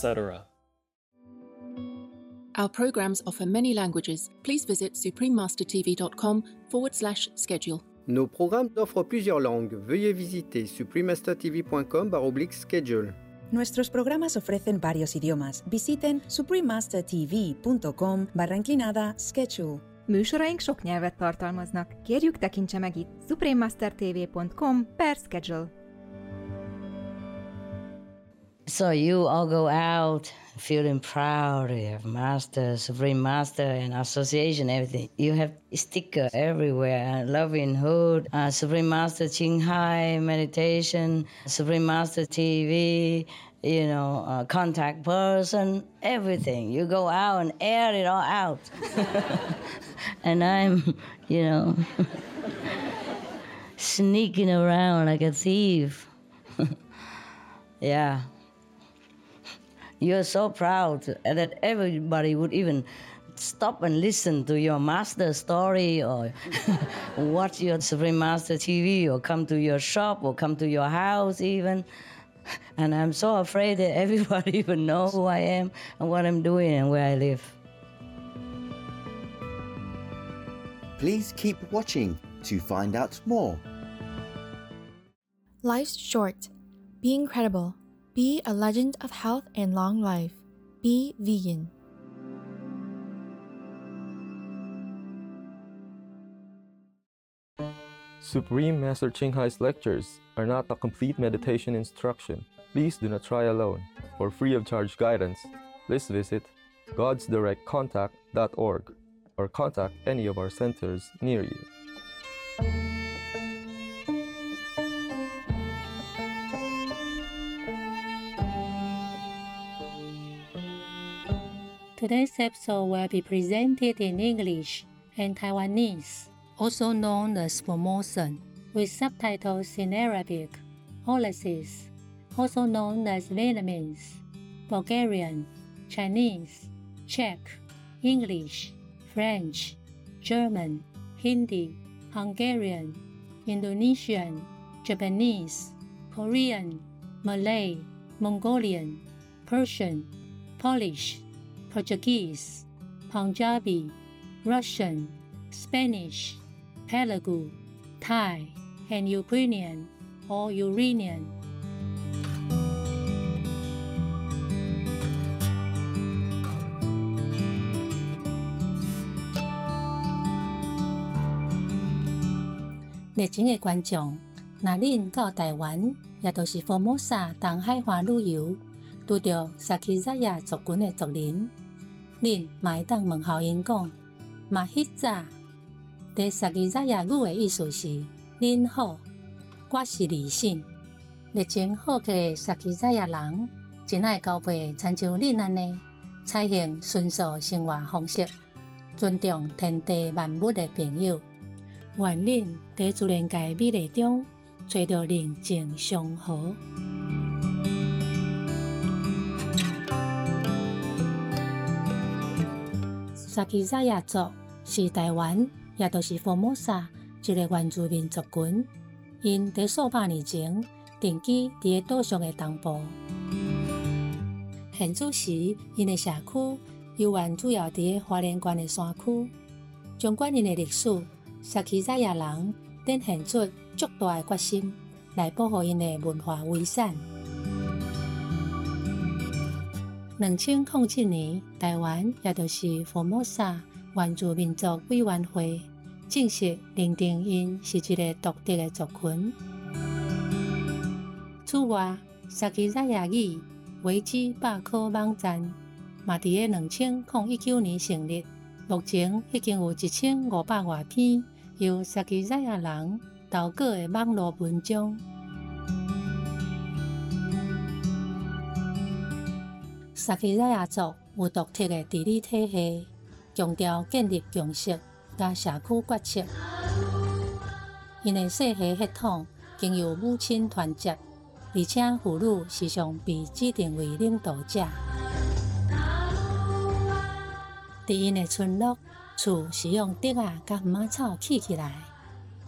etc. Our programs offer many languages. Please visit suprememastertv.com forward slash schedule. Nos programmes offrent plusieurs langues. Veuillez visiter suprememastertv.com schedule. Nuestros programas ofrecen varios idiomas. Visiten suprememastertv.com barra inclinada schedule. Műsoraink sok nyelvet tartalmaznak. Kérjük tekintse meg itt suprememastertv.com per schedule. So you all go out feeling proud. You have master, supreme master, and association, everything. You have sticker everywhere. Loving Hut, uh, supreme master Ching Hai meditation, supreme master TV. You know, uh, contact person, everything. You go out and air it all out. and I'm, you know, sneaking around like a thief. yeah you're so proud that everybody would even stop and listen to your master story or watch your Supreme Master TV or come to your shop or come to your house even. And I'm so afraid that everybody even know who I am and what I'm doing and where I live. Please keep watching to find out more. Life's short. Be incredible. Be a legend of health and long life. Be vegan. Supreme Master Ching Hai's lectures are not a complete meditation instruction. Please do not try alone. For free of charge guidance, please visit godsdirectcontact.org or contact any of our centers near you. Today's episode will be presented in English and Taiwanese, also known as Formosan, with subtitles in Arabic, Aulacese, also known as Vietnamese, Bulgarian, Chinese, Czech, English, French, German, Hindi, Hungarian, Indonesian, Japanese, Korean, Malay, Mongolian, Persian, Polish, Portuguese, Punjabi, Russian, Spanish, Telugu, Thai, and Ukrainian or Uranian.热情的观众，那恁到台湾，也都是 Formosa 东海岸旅游，拄着萨奇扎亚族群的族人， 恁嘛会当问候因讲，嘛迄早，伫萨奇扎亚语的意思是恁好，我是理性。热情好客的萨奇扎亚人，真爱交配，亲像恁安尼，采用纯素生活方式，尊重天地万物的朋友。愿恁伫自然界美丽中，找到宁静祥和。萨奇扎亚族是台湾，也就是福摩萨一个原住民族群。因伫数百年前定居伫个岛上的东部。现主时，因的社区游玩主要伫个花莲县的山区。纵观因的历史，萨奇扎亚人展现出足大的决心来保护因的文化遗产。两千零七年，台湾也就是福摩萨原住民族委员会正式认定因是一个独特的族群。此外，萨奇扎亚语维基百科网站嘛伫个两千零一九年成立。目前已经有一千五百多篇由萨奇扎亚人投稿的网络文章。萨克拉雅族有独特的地理体系，强调建立共识甲社区决策。因的世系统经由母亲团结，而且妇女时常被指定为领导者。伫因的村落，厝是用竹啊甲马草砌起来，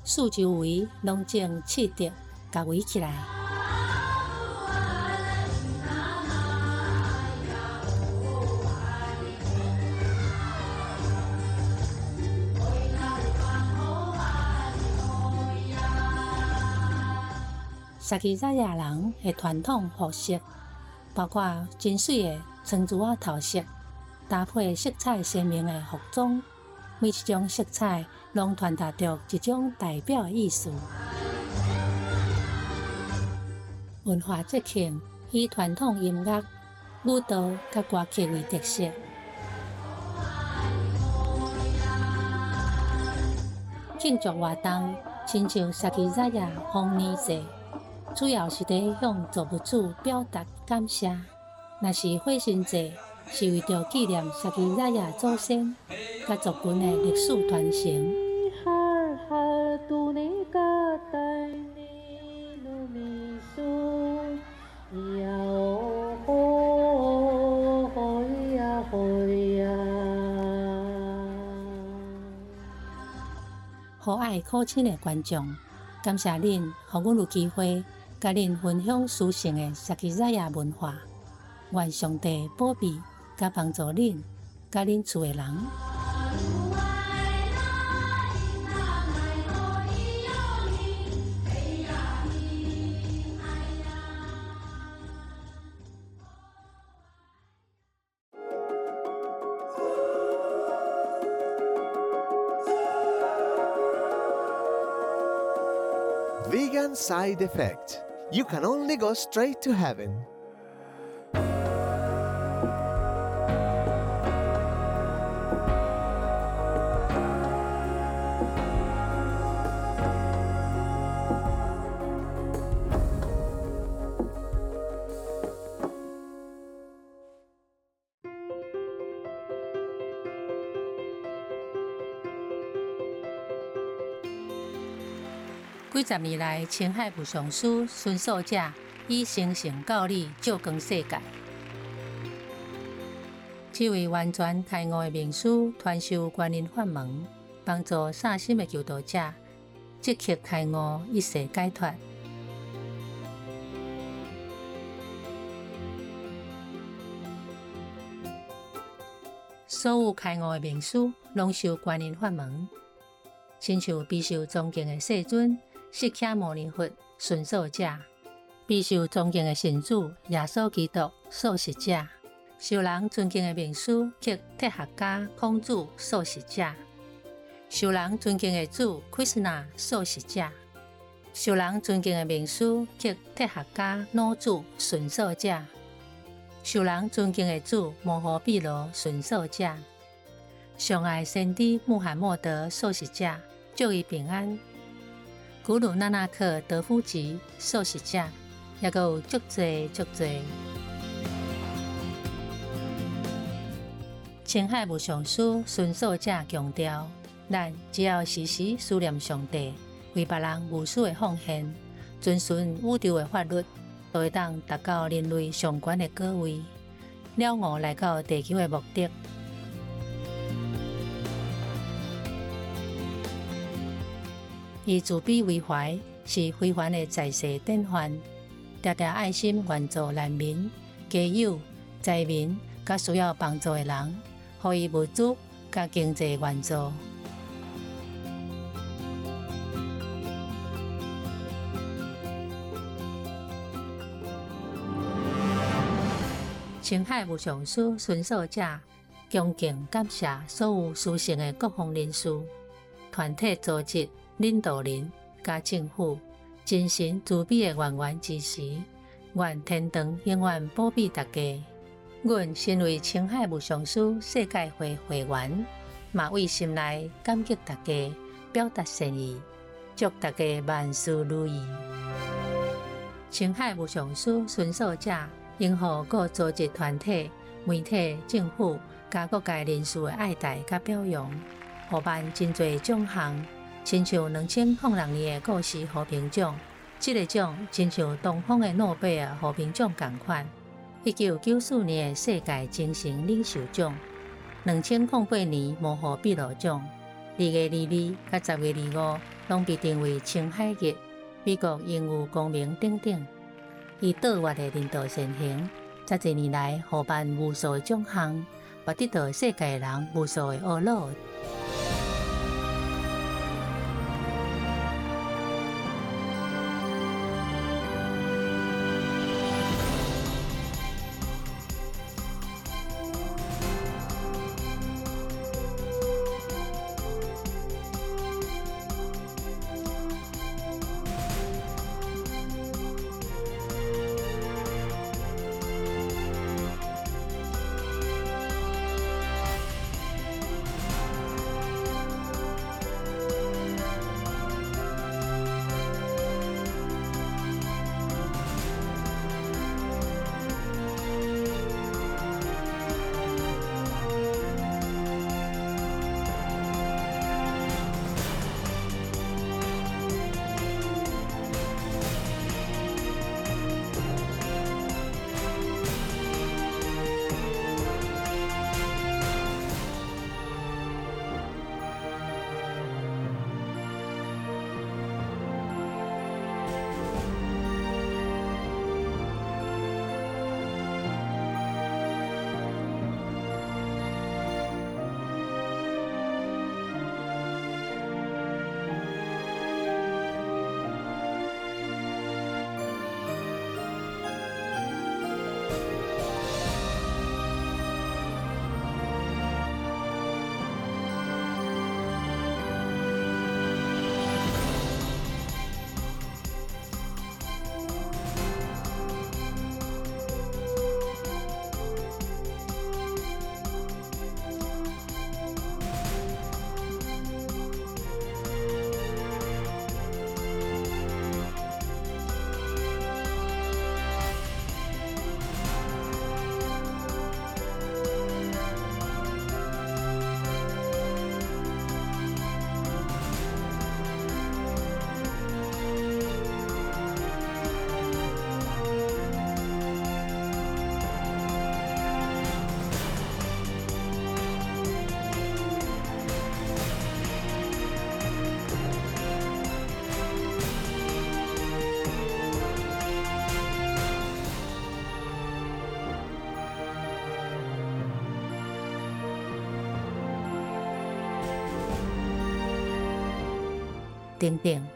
四周围拢种砌竹甲围起来。萨奇扎亚人的传统服饰，包括真水的青珠仔头饰，搭配色彩鲜明的服装，每一种色彩拢传达着一种代表意思。文化节庆以传统音乐、舞蹈甲歌曲为特色，庆祝活动亲像萨奇扎亚丰年节。主要是伫向造物主表达感谢。若是火神节，是为着纪念萨奇拉雅祖先甲族群的历史传承。可爱可亲的观众，感谢恁，互阮有机会。甲恁分享书圣的萨奇扎亚文化，愿上帝保庇甲帮助恁，甲恁厝的人。Vegan side effect. You can only go straight to heaven. 几十年来，青海不上师孙守者以生性教理照光世界。这位完全开悟的名师，传授观音法门，帮助善心的求道者即刻开悟，一世解脱。所有开悟的名师，拢受观音法门，亲像必受尊敬的世尊。释迦牟尼佛顺受者，备受尊敬的神主耶稣基督受食者，受人尊敬的名师及铁学家孔子受食者，受人尊敬的主 Krishna 受食者，受人尊敬的名师及铁学家老祖顺受者，受人尊敬的主摩诃毗罗顺受者，上爱先知穆罕默德受食者，祝伊平安。古鲁那纳克德夫吉受洗者，也有足多足多。青海无上师顺受者强调，咱只要时时思念上帝，为别人无私的奉献，遵循宇宙的法律，就会当达到人类上悬的高位，了悟来到地球的目的。以慈悲为怀，是非凡的在世典范。常常爱心援助难民、家友、灾民，甲需要帮助的人，予以物资甲经济援助。青海无上师顺受者，恭敬感谢所有书圣的各方人士、团体组织。领导人、甲政府真心慈悲的源源支持，愿天堂永远保庇大家。阮身为青海无上师世界会会员，嘛为心内感激大家，表达善意，祝大家万事如意。青海无上师顺受者，应和各组织团体媒体、政府、甲各界人士的爱戴甲表扬，获颁真侪奖项，亲像两千零六年的故事和平奖，这个奖亲像东方的诺贝尔和平奖同款。一九九四年的世界精神领袖奖，两千零八年摩诃秘鲁奖，二月二二甲十月二五拢被定为青海日。美国应有公民等等，以卓越的领导先行，这几年来获颁无数的奖项，也得到世界人无数的懊恼。等等，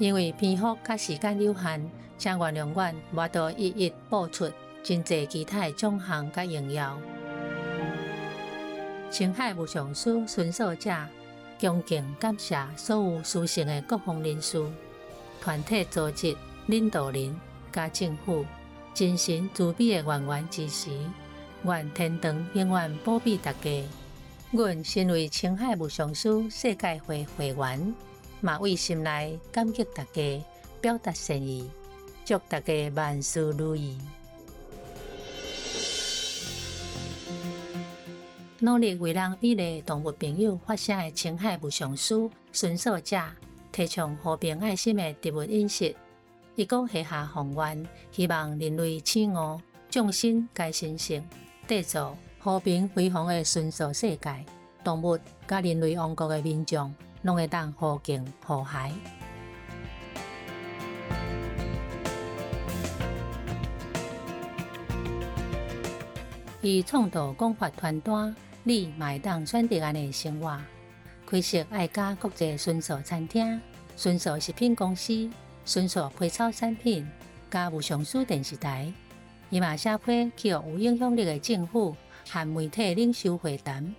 因为篇幅甲时间有限，请原谅阮无多一一播出真济其他的奖项甲荣耀。青海无上师巡守者恭敬感谢所有书生的各方人士、团体组织领导人、甲政府，真心慈悲的源源支持，愿天堂永远保庇大家。阮身为青海无上师世界会会员。嘛，为心内感激大家，表达善意，祝大家万事如意。努力为咱美丽动物朋友发声的青海无上师顺守者，提倡和平爱心的植物饮食，一共下下宏愿，希望人类起悟，众生皆神性，缔造和平辉煌的顺守世界，动物甲人类王国的民众。拢会当互敬和谐。以创造广发团单，你会当选择安尼生活。开设爱家国际纯素餐厅、纯素食品公司、纯素配草产品，加无上书电视台，伊嘛社会去有影响力的政府和媒体领袖会谈。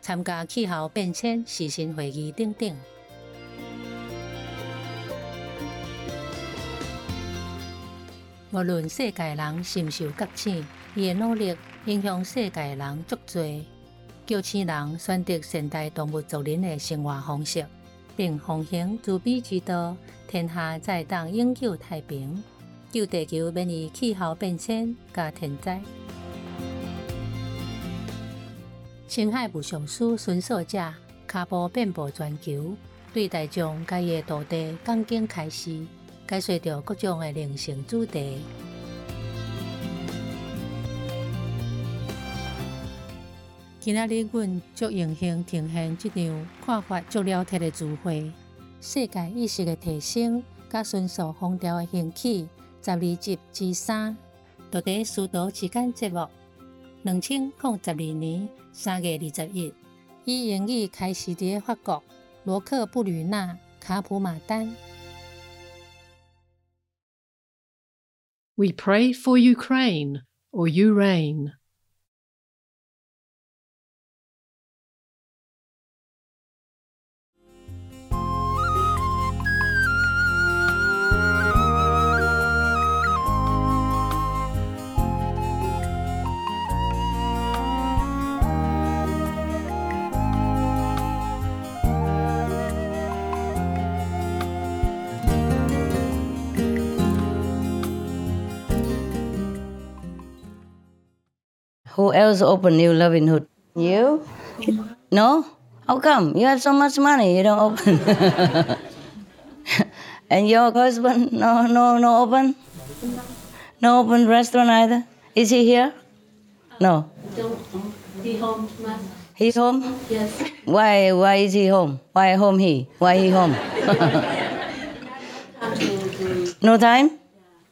参加气候变迁时事会议等等。无论世界人是毋是觉醒，伊的努力影响世界人足多。救生人选择现代动物族人的生活方式，并奉行慈悲之道，天下才当永久太平，救地球免于气候变迁甲天灾。青海武雄师巡守者，脚步遍布全球，对待众家己的土地讲经开示，解说着各种的灵性主题。今仔日，阮足荣幸呈现这场看法足了铁的聚会，世界意识的提升，甲迅速风潮的兴起，十二集之三，就伫书读时间节目。两千零十二年三月二十一，伊英语开始伫法国罗克布吕纳卡普马丹。We pray for Ukraine, or you reign. Who else open New Loving Hut? You? No? How come? You have so much money, you don't open. and your husband? No, no, no open? No open restaurant either? Is he here? No. He home, He's home? Yes. Why why is he home? Why home he? Why he home? no time?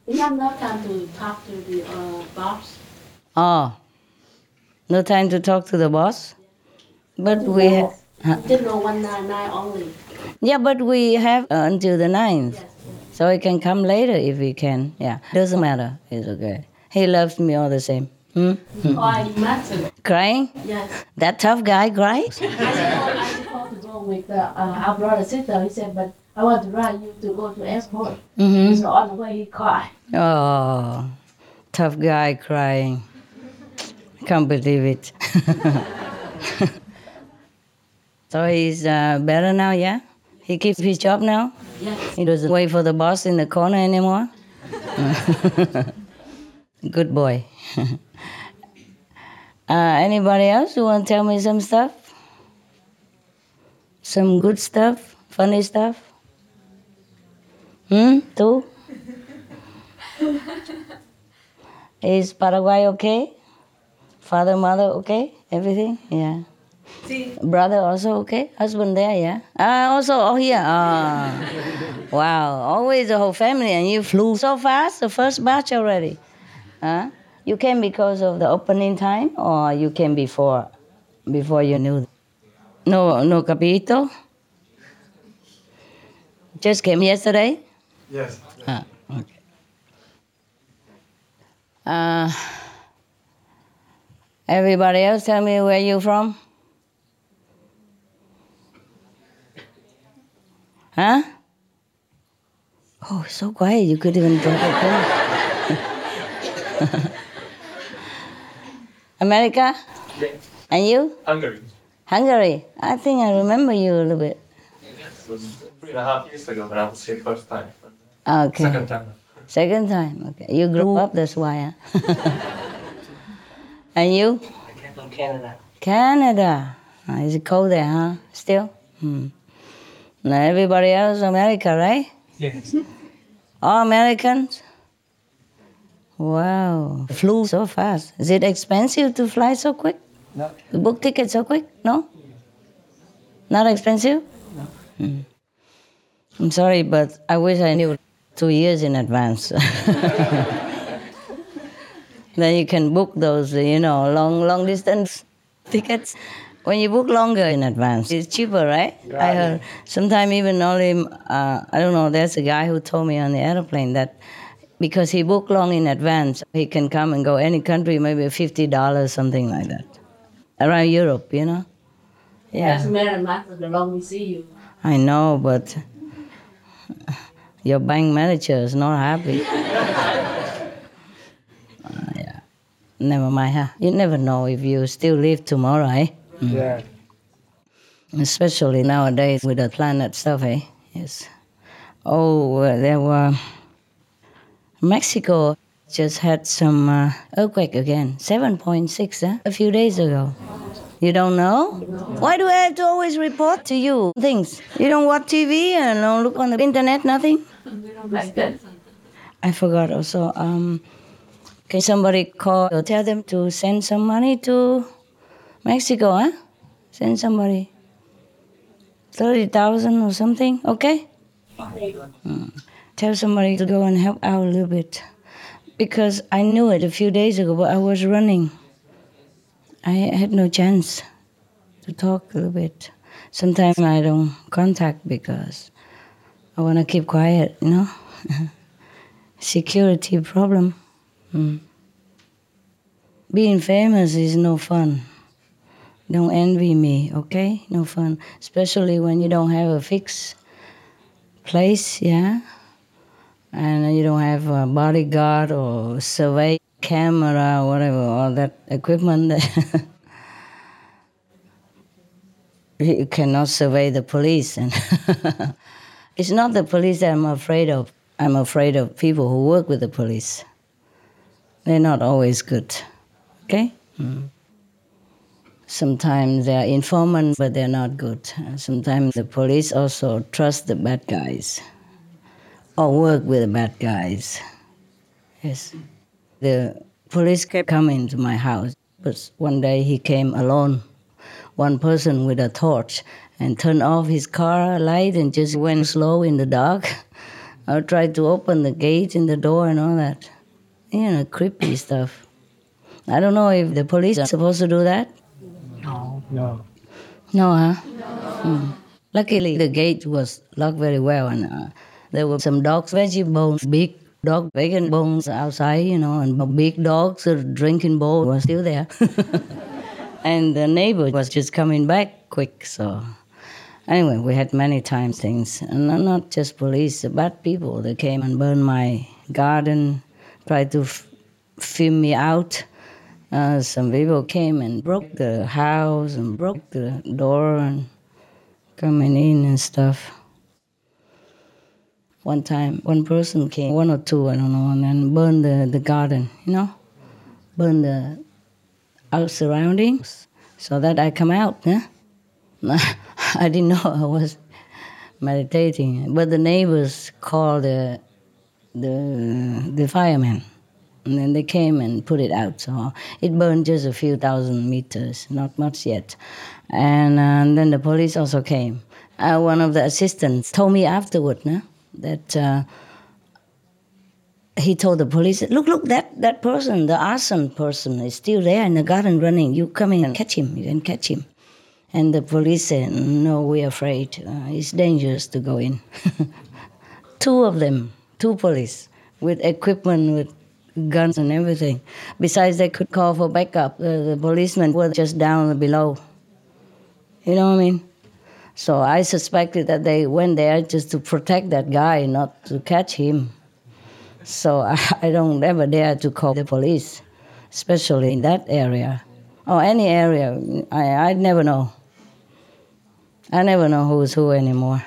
We have no time to talk to the uh, boss. Oh. No time to talk to the boss? But we have huh? Just know one night, night only. Yeah, but we have uh, until the 9th. So he can come later if he can. Yeah. Doesn't matter. It's okay. He loves me all the same. Hmm? Why matter? Crying? Yes. That tough guy cries? I supposed to go with uh, uh, our brother sister. He said, but I want to ride you to go to airport. Mhm. So on the way he cried. Oh, tough guy crying. Can't believe it. so he's uh, better now, yeah? He keeps his job now? Yes. He doesn't wait for the boss in the corner anymore? Good boy. uh, anybody else who want to tell me some stuff? Some good stuff? Funny stuff? Hmm? Two? Is Paraguay okay? Father, mother okay? Everything? Yeah. See? Brother also okay? Husband there, yeah? Ah, also all here. Ah. wow. Always the whole family and you flew so fast, the first batch already. Huh? You came because of the opening time or you came before before you knew? No no capito? Just came yesterday? Yes. Ah, okay. Uh, everybody else, tell me where you from? Huh? Oh, so quiet. You could even drop a pen. America? And you? Hungary. Hungary? I think I remember you a little bit. It was three and a half years ago when I was here first time. Okay. Second time. Second time. Okay. You grew up, that's why. Huh? and you? I came from Canada. Canada. Ah, is it cold there, huh? Still? Hmm. Now everybody else America, right? Yes. All Americans? Wow. Flew so fast. Is it expensive to fly so quick? No. To book tickets so quick? No? Not expensive? No. Hmm. I'm sorry, but I wish I knew two years in advance. then you can book those, you know, long, long distance tickets. When you book longer in advance, it's cheaper, right? I heard sometime even only, uh, I don't know, there's a guy who told me on the airplane that because he booked long in advance, he can come and go any country, maybe $50, something like that. Around Europe, you know? Yeah. Doesn't matter, matter the long we see you. I know, but your bank manager is not happy. Uh, yeah. Never mind, huh? You never know if you still live tomorrow, eh? Mm. Yeah. Especially nowadays with the planet stuff, eh? Yes. Oh, uh, there were. Mexico just had some uh, earthquake again, 7.6 eh? a few days ago. You don't know? Why do I have to always report to you things? You don't watch TV and don't look on the internet, nothing? I forgot also. Um, can somebody call or tell them to send some money to Mexico, huh? Send somebody 30,000 or something, okay? Mm. Tell somebody to go and help out a little bit. Because I knew it a few days ago, but I was running. I had no chance to talk a little bit. Sometimes I don't contact because I want to keep quiet, you know? Security problem. Mm. Being famous is no fun. Don't envy me, okay? No fun. Especially when you don't have a fixed place, yeah? And you don't have a bodyguard or survey camera or whatever, all that equipment. you cannot survey the police. And it's not the police that I'm afraid of. I'm afraid of people who work with the police. They're not always good, okay? Mm. Sometimes they're informants, but they're not good. Sometimes the police also trust the bad guys or work with the bad guys. Yes. The police kept coming to my house, but one day he came alone, one person with a torch, and turned off his car light and just went slow in the dark. I tried to open the gate and the door and all that. You know, creepy stuff. I don't know if the police are supposed to do that. No. No. No, huh? Hmm. Luckily, the gate was locked very well, and uh, there were some dogs, veggie bones, big dog bacon bones outside, you know, and big dogs, a drinking bowl was still there. and the neighbor was just coming back quick, so. Anyway, we had many times things, and not just police, bad people. They came and burned my garden, tried to f- film me out. Uh, some people came and broke the house and broke the door and coming in and stuff. One time, one person came, one or two, I don't know, and then burned the, the garden, you know, burned the out surroundings so that I come out. Yeah? I didn't know I was meditating, but the neighbors called the the the firemen and then they came and put it out. So it burned just a few thousand meters, not much yet. And, uh, and then the police also came. Uh, one of the assistants told me afterward no, that uh, he told the police, look, look, that, that person, the arson person, is still there in the garden running. You come in and catch him. You can catch him. And the police said, no, we're afraid. Uh, it's dangerous to go in. two of them, two police, with equipment, with guns and everything. Besides, they could call for backup. The, the policemen were just down below. You know what I mean? So I suspected that they went there just to protect that guy, not to catch him. So I, I don't ever dare to call the police, especially in that area. Or any area, I, I never know. I never know who's who anymore.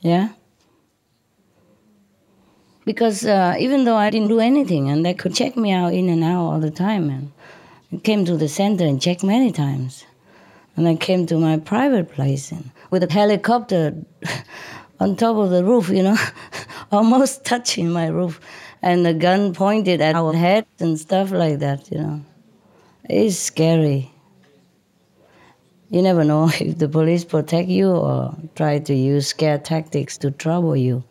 Yeah? Because uh, even though I didn't do anything, and they could check me out in and out all the time, and came to the center and checked many times, and I came to my private place and with a helicopter on top of the roof, you know, almost touching my roof, and the gun pointed at our heads and stuff like that, you know. It's scary. You never know if the police protect you or try to use scare tactics to trouble you.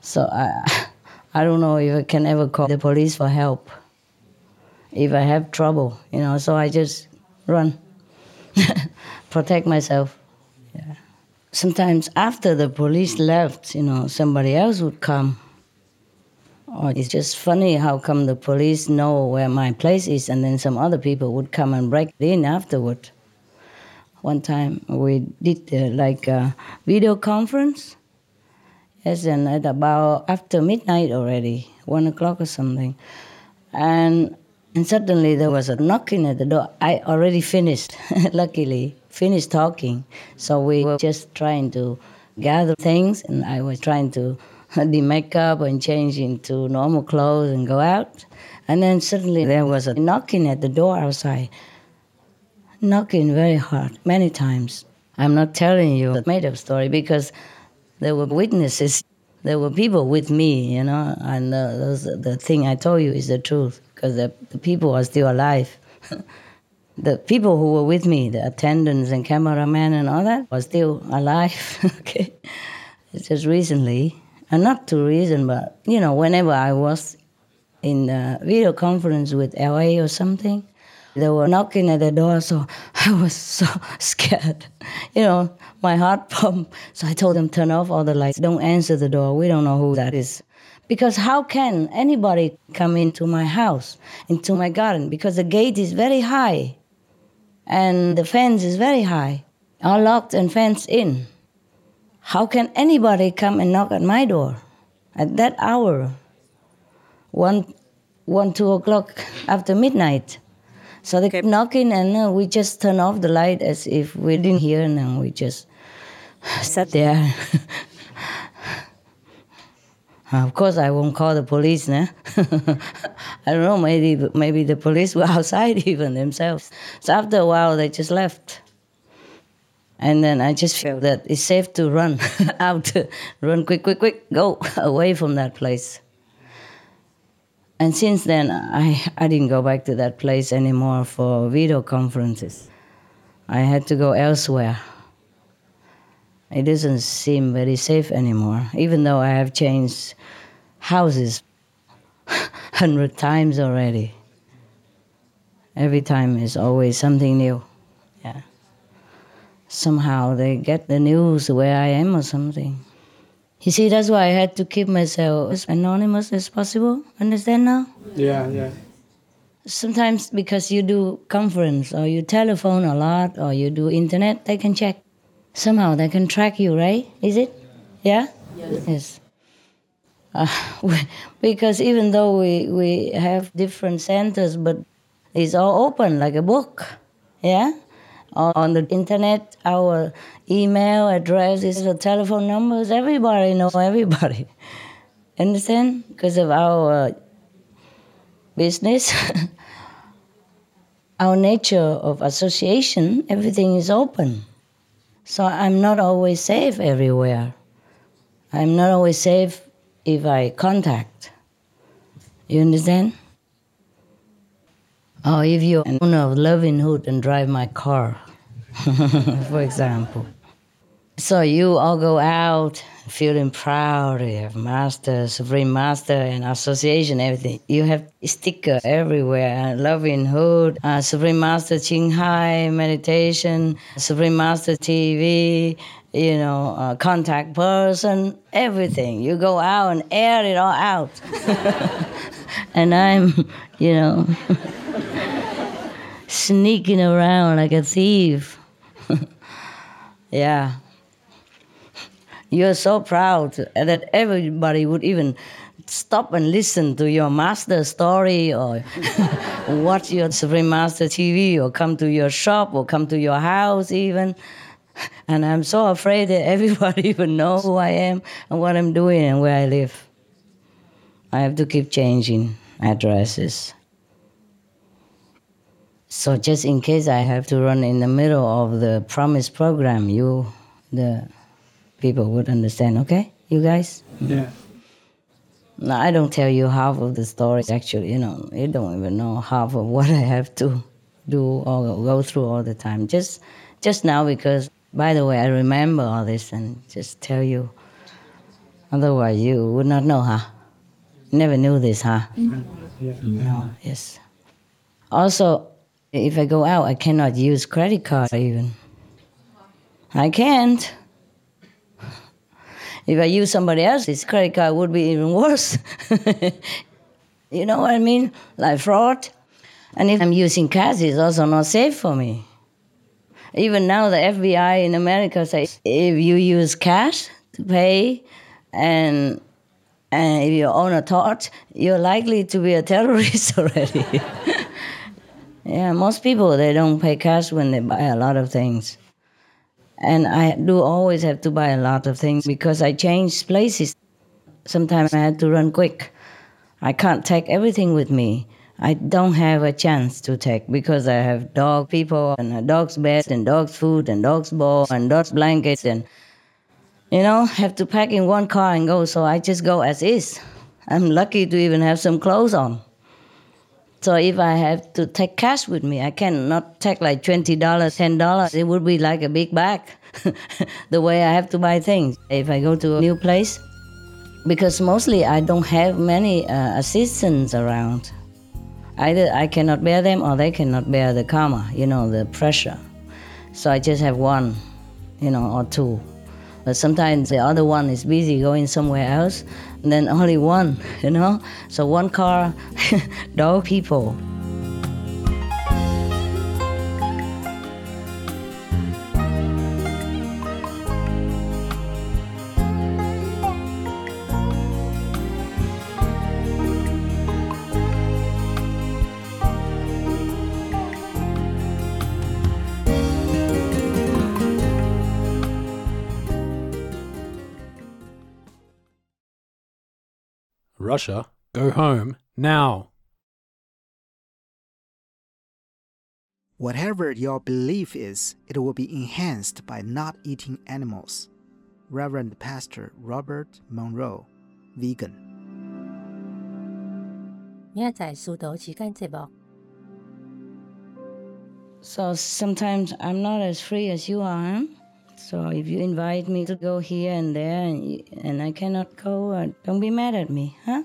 So I, I don't know if I can ever call the police for help. If I have trouble, you know, so I just run, protect myself. Yeah. Sometimes after the police left, you know, somebody else would come. Or it's just funny how come the police know where my place is, and then some other people would come and break in afterward. One time we did uh, like a video conference Yes, and at about after midnight already, one o'clock or something. And and suddenly there was a knocking at the door. I already finished, luckily, finished talking. So we were just trying to gather things, and I was trying to do makeup and change into normal clothes and go out. And then suddenly there was a knocking at the door outside. knocking very hard, many times. I'm not telling you a made up story because there were witnesses, there were people with me, you know, and uh, those, the thing I told you is the truth because the, the people are still alive. the people who were with me, the attendants and cameramen and all that, were still alive. okay, it's just recently, and not too recent, but you know, whenever I was in a video conference with LA or something, they were knocking at the door, so I was so scared. You know, my heart pumped. So I told them, turn off all the lights. Don't answer the door. We don't know who that is. Because how can anybody come into my house, into my garden? Because the gate is very high and the fence is very high, all locked and fenced in. How can anybody come and knock at my door at that hour? One, one, two o'clock after midnight. So they kept knocking, and uh, we just turned off the light as if we didn't hear, and then we just sat there. of course, I won't call the police now. I don't know, maybe maybe the police were outside even themselves. So after a while, they just left. And then I just felt that it's safe to run out, run quick, quick, quick, go away from that place. And since then, I, I didn't go back to that place anymore for video conferences. I had to go elsewhere. It doesn't seem very safe anymore, even though I have changed houses hundred times already. Every time is always something new. Yeah. Somehow they get the news where I am or something. You see, that's why I had to keep myself as anonymous as possible. Understand now? Yeah, yeah. Sometimes because you do conference or you telephone a lot or you do internet, they can check. Somehow they can track you, right? Is it? Yeah? Yes. yes. Uh, because even though we, we have different centers, but it's all open like a book. Yeah? On the internet, our email addresses, the telephone numbers, everybody knows everybody. Understand? Because of our business, our nature of association, everything is open. So I'm not always safe everywhere. I'm not always safe if I contact. You understand? Or if you're an owner of Loving Hut and drive my car, for example. So you all go out feeling proud, you have master, supreme master, and association, everything. You have sticker everywhere, Loving Hut, uh, supreme master Ching Hai, meditation, supreme master TV, you know, uh, contact person, everything. You go out and air it all out. and I'm, you know, sneaking around like a thief. yeah. You're so proud that everybody would even stop and listen to your master story or watch your Supreme Master TV or come to your shop or come to your house even. And I'm so afraid that everybody even know who I am and what I'm doing and where I live. I have to keep changing addresses. So just in case I have to run in the middle of the promise program, you, the people would understand. Okay, you guys. Yeah. No, I don't tell you half of the story. Actually, you know, you don't even know half of what I have to do or go through all the time. Just, just now because. By the way, I remember all this and just tell you. Otherwise, you would not know, huh? Never knew this, huh? Yeah. No. Yes. Also, if I go out, I cannot use credit card even. I can't. If I use somebody else's credit card, would be even worse. you know what I mean? Like fraud. And if I'm using cash, it's also not safe for me. Even now, the FBI in America says if you use cash to pay, and and if you own a torch, you're likely to be a terrorist already. Yeah, most people they don't pay cash when they buy a lot of things. And I do always have to buy a lot of things because I change places. Sometimes I had to run quick. I can't take everything with me. I don't have a chance to take because I have dog people and a dog's bed and dog's food and dog's ball and dog's blankets and you know have to pack in one car and go. So I just go as is. I'm lucky to even have some clothes on. So if I have to take cash with me, I cannot take like twenty dollars, ten dollars. It would be like a big bag. the way I have to buy things if I go to a new place, because mostly I don't have many uh, assistants around. Either I cannot bear them or they cannot bear the karma, you know, the pressure. So I just have one, you know, or two. But sometimes the other one is busy going somewhere else, and then only one, you know. So one car, dog people. Russia, go home now. Whatever your belief is, it will be enhanced by not eating animals. Reverend Pastor Robert Monroe, Vegan. 明仔载书道时间节目， So sometimes I'm not as free as you are. Huh? So if you invite me to go here and there and, and I cannot go, uh, don't be mad at me, huh?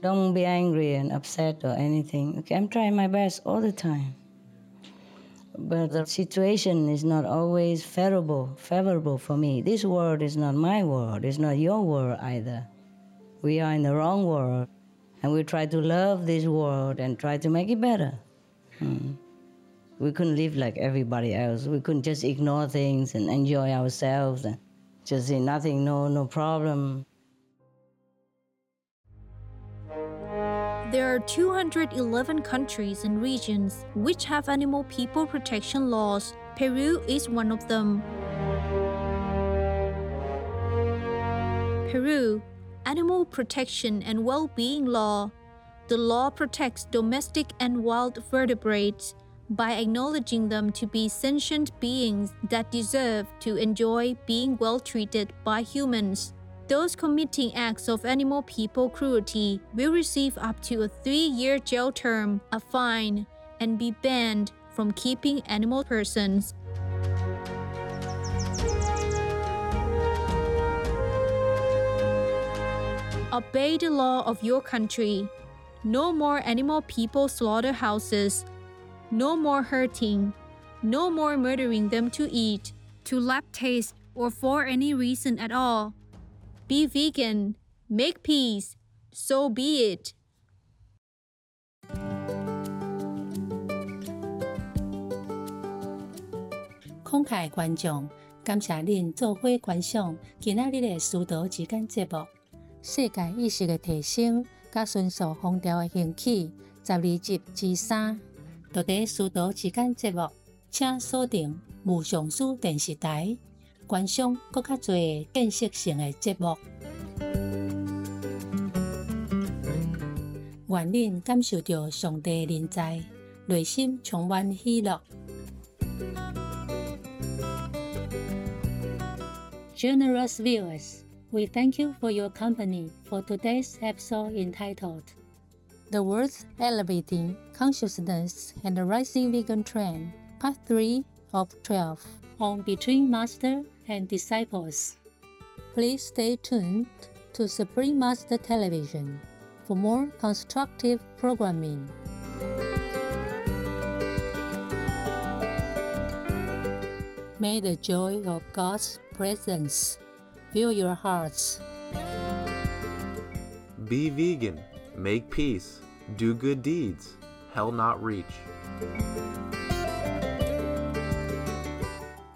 Don't be angry and upset or anything. Okay, I'm trying my best all the time. But the situation is not always favorable, favorable for me. This world is not my world. It's not your world either. We are in the wrong world, and we try to love this world and try to make it better. Hmm. We couldn't live like everybody else. We couldn't just ignore things and enjoy ourselves and just say nothing, no, no problem. There are 211 countries and regions which have animal people protection laws. Peru is one of them. Peru Animal Protection and Well-being Law. The law protects domestic and wild vertebrates by acknowledging them to be sentient beings that deserve to enjoy being well treated by humans. Those committing acts of animal people cruelty will receive up to a three year jail term, a fine, and be banned from keeping animal persons. Obey the law of your country. No more animal people slaughterhouses No more hurting. No more murdering them to eat, to lap taste, or for any reason at all. Be vegan. Make peace. So be it. 慷慨观众，感谢您做伙观赏今仔日嘅书道之间节目。世界意识嘅提升，甲迅速风潮嘅兴起，十二集之三， 都在书读之间，节目请锁定无上主电视台，观赏更较多建设性的节目。愿恁感受到上帝仁慈，内心充满喜乐。Generous viewers, we thank you for your company for today's episode entitled。The World's Elevating Consciousness and the Rising Vegan Trend, Part 3 of 12 on Between Master and Disciples. Please stay tuned to Supreme Master Television for more constructive programming. May the joy of God's presence fill your hearts. Be vegan, make peace, do good deeds, hell not reach.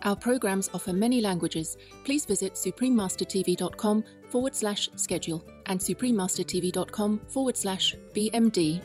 Our programs offer many languages. Please visit suprememastertv.com forward slash schedule and suprememastertv.com forward slash BMD.